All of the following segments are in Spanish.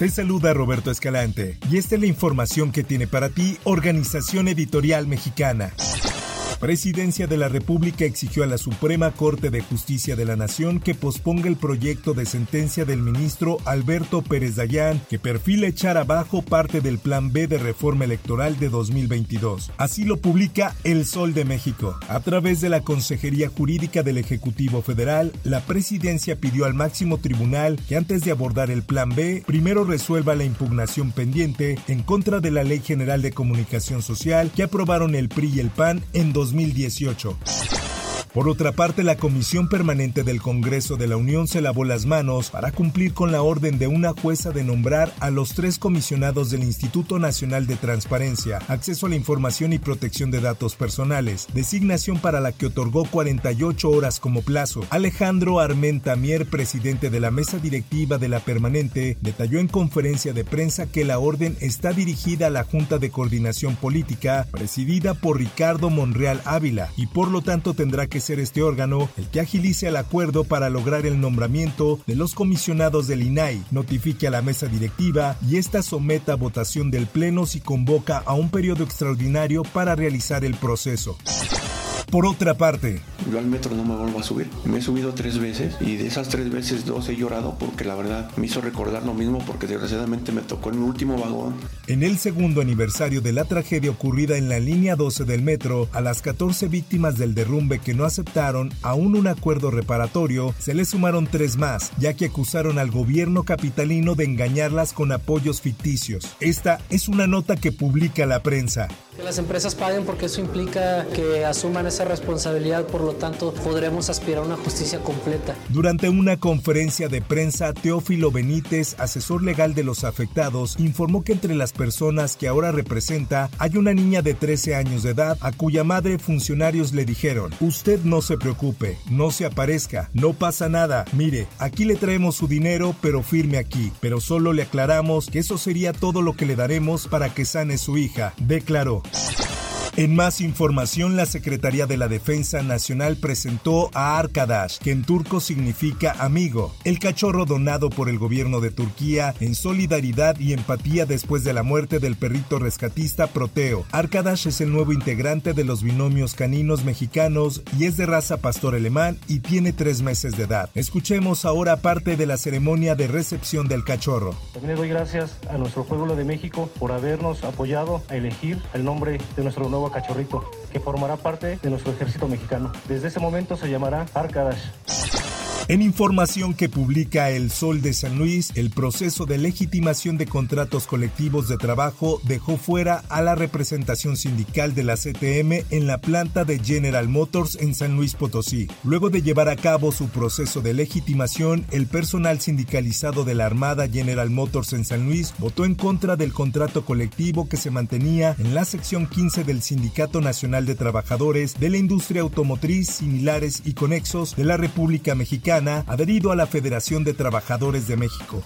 Te saluda Roberto Escalante y esta es la información que tiene para ti Organización Editorial Mexicana. Presidencia de la República exigió a la Suprema Corte de Justicia de la Nación que posponga el proyecto de sentencia del ministro Alberto Pérez Dayán que perfila echar abajo parte del Plan B de reforma electoral de 2022. Así lo publica El Sol de México. A través de la Consejería Jurídica del Ejecutivo Federal, la presidencia pidió al máximo tribunal que antes de abordar el Plan B, primero resuelva la impugnación pendiente en contra de la Ley General de Comunicación Social que aprobaron el PRI y el PAN en 2022 2018. Por otra parte, la Comisión Permanente del Congreso de la Unión se lavó las manos para cumplir con la orden de una jueza de nombrar a los tres comisionados del Instituto Nacional de Transparencia, Acceso a la Información y Protección de Datos Personales, designación para la que otorgó 48 horas como plazo. Alejandro Armenta Mier, presidente de la mesa directiva de la Permanente, detalló en conferencia de prensa que la orden está dirigida a la Junta de Coordinación Política, presidida por Ricardo Monreal Ávila, y por lo tanto tendrá que ser este órgano el que agilice el acuerdo para lograr el nombramiento de los comisionados del INAI, notifique a la mesa directiva y ésta someta a votación del Pleno si convoca a un periodo extraordinario para realizar el proceso. Por otra parte, yo al metro no me vuelvo a subir. Me he subido tres veces y de esas tres veces dos he llorado porque la verdad me hizo recordar lo mismo porque desgraciadamente me tocó en mi último vagón. En el segundo aniversario de la tragedia ocurrida en la línea 12 del metro, a las 14 víctimas del derrumbe que no aceptaron aún un acuerdo reparatorio, se le sumaron tres más, ya que acusaron al gobierno capitalino de engañarlas con apoyos ficticios. Esta es una nota que publica la prensa. Las empresas paguen porque eso implica que asuman esa responsabilidad, por lo tanto podremos aspirar a una justicia completa. Durante una conferencia de prensa, Teófilo Benítez, asesor legal de los afectados, informó que entre las personas que ahora representa hay una niña de 13 años de edad a cuya madre funcionarios le dijeron, usted no se preocupe, no se aparezca, no pasa nada, mire, aquí le traemos su dinero, pero firme aquí, pero solo le aclaramos que eso sería todo lo que le daremos para que sane su hija, declaró. Thanks. En más información, la Secretaría de la Defensa Nacional presentó a Arkadash, que en turco significa amigo, el cachorro donado por el gobierno de Turquía en solidaridad y empatía después de la muerte del perrito rescatista Proteo. Arkadash es el nuevo integrante de los binomios caninos mexicanos y es de raza pastor alemán y tiene tres meses de edad. Escuchemos ahora parte de la ceremonia de recepción del cachorro. También le doy gracias a nuestro pueblo de México por habernos apoyado a elegir el nombre de nuestro nuevo cachorrito, que formará parte de nuestro ejército mexicano. Desde ese momento se llamará Arkadas. En información que publica El Sol de San Luis, el proceso de legitimación de contratos colectivos de trabajo dejó fuera a la representación sindical de la CTM en la planta de General Motors en San Luis Potosí. Luego de llevar a cabo su proceso de legitimación, el personal sindicalizado de la Armada General Motors en San Luis votó en contra del contrato colectivo que se mantenía en la sección 15 del Sindicato Nacional de Trabajadores de la Industria Automotriz, Similares y Conexos de la República Mexicana adherido a la Federación de Trabajadores de México.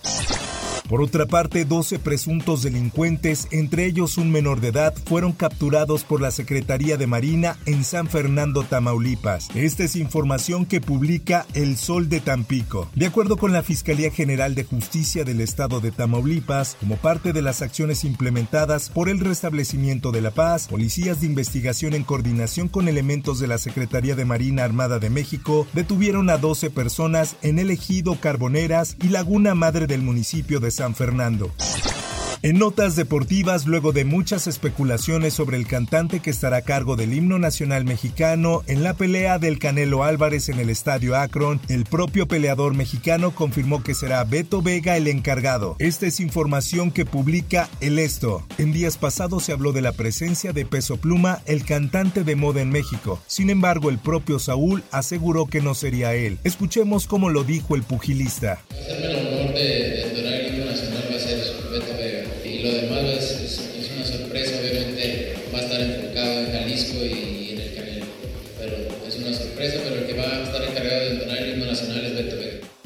Por otra parte, 12 presuntos delincuentes, entre ellos un menor de edad, fueron capturados por la Secretaría de Marina en San Fernando, Tamaulipas. Esta es información que publica El Sol de Tampico. De acuerdo con la Fiscalía General de Justicia del Estado de Tamaulipas, como parte de las acciones implementadas por el restablecimiento de la paz, policías de investigación en coordinación con elementos de la Secretaría de Marina Armada de México detuvieron a 12 personas en el ejido Carboneras y Laguna Madre del municipio de San Fernando. En notas deportivas, luego de muchas especulaciones sobre el cantante que estará a cargo del himno nacional mexicano en la pelea del Canelo Álvarez en el estadio Akron, el propio peleador mexicano confirmó que será Beto Vega el encargado. Esta es información que publica El Esto. En días pasados se habló de la presencia de Peso Pluma, el cantante de moda en México. Sin embargo, el propio Saúl aseguró que no sería él. Escuchemos cómo lo dijo el pugilista.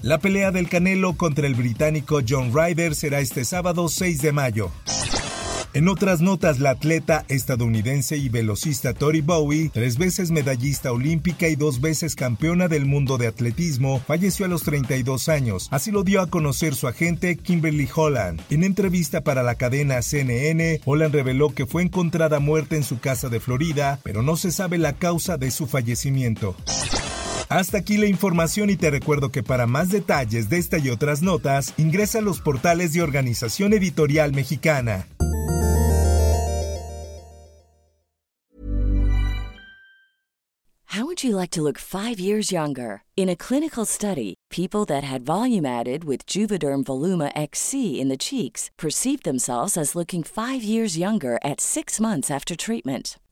La pelea del Canelo contra el británico John Ryder será este sábado 6 de mayo. En otras notas, la atleta estadounidense y velocista Tori Bowie, tres veces medallista olímpica y dos veces campeona del mundo de atletismo, falleció a los 32 años. Así lo dio a conocer su agente Kimberly Holland. En entrevista para la cadena CNN, Holland reveló que fue encontrada muerta en su casa de Florida, pero no se sabe la causa de su fallecimiento. Hasta aquí la información y te recuerdo que para más detalles de esta y otras notas, ingresa a los portales de Organización Editorial Mexicana. How would you like to look 5 years younger? In a clinical study, people that had volume added with Juvederm Voluma XC in the cheeks perceived themselves as looking 5 years younger at 6 months after treatment.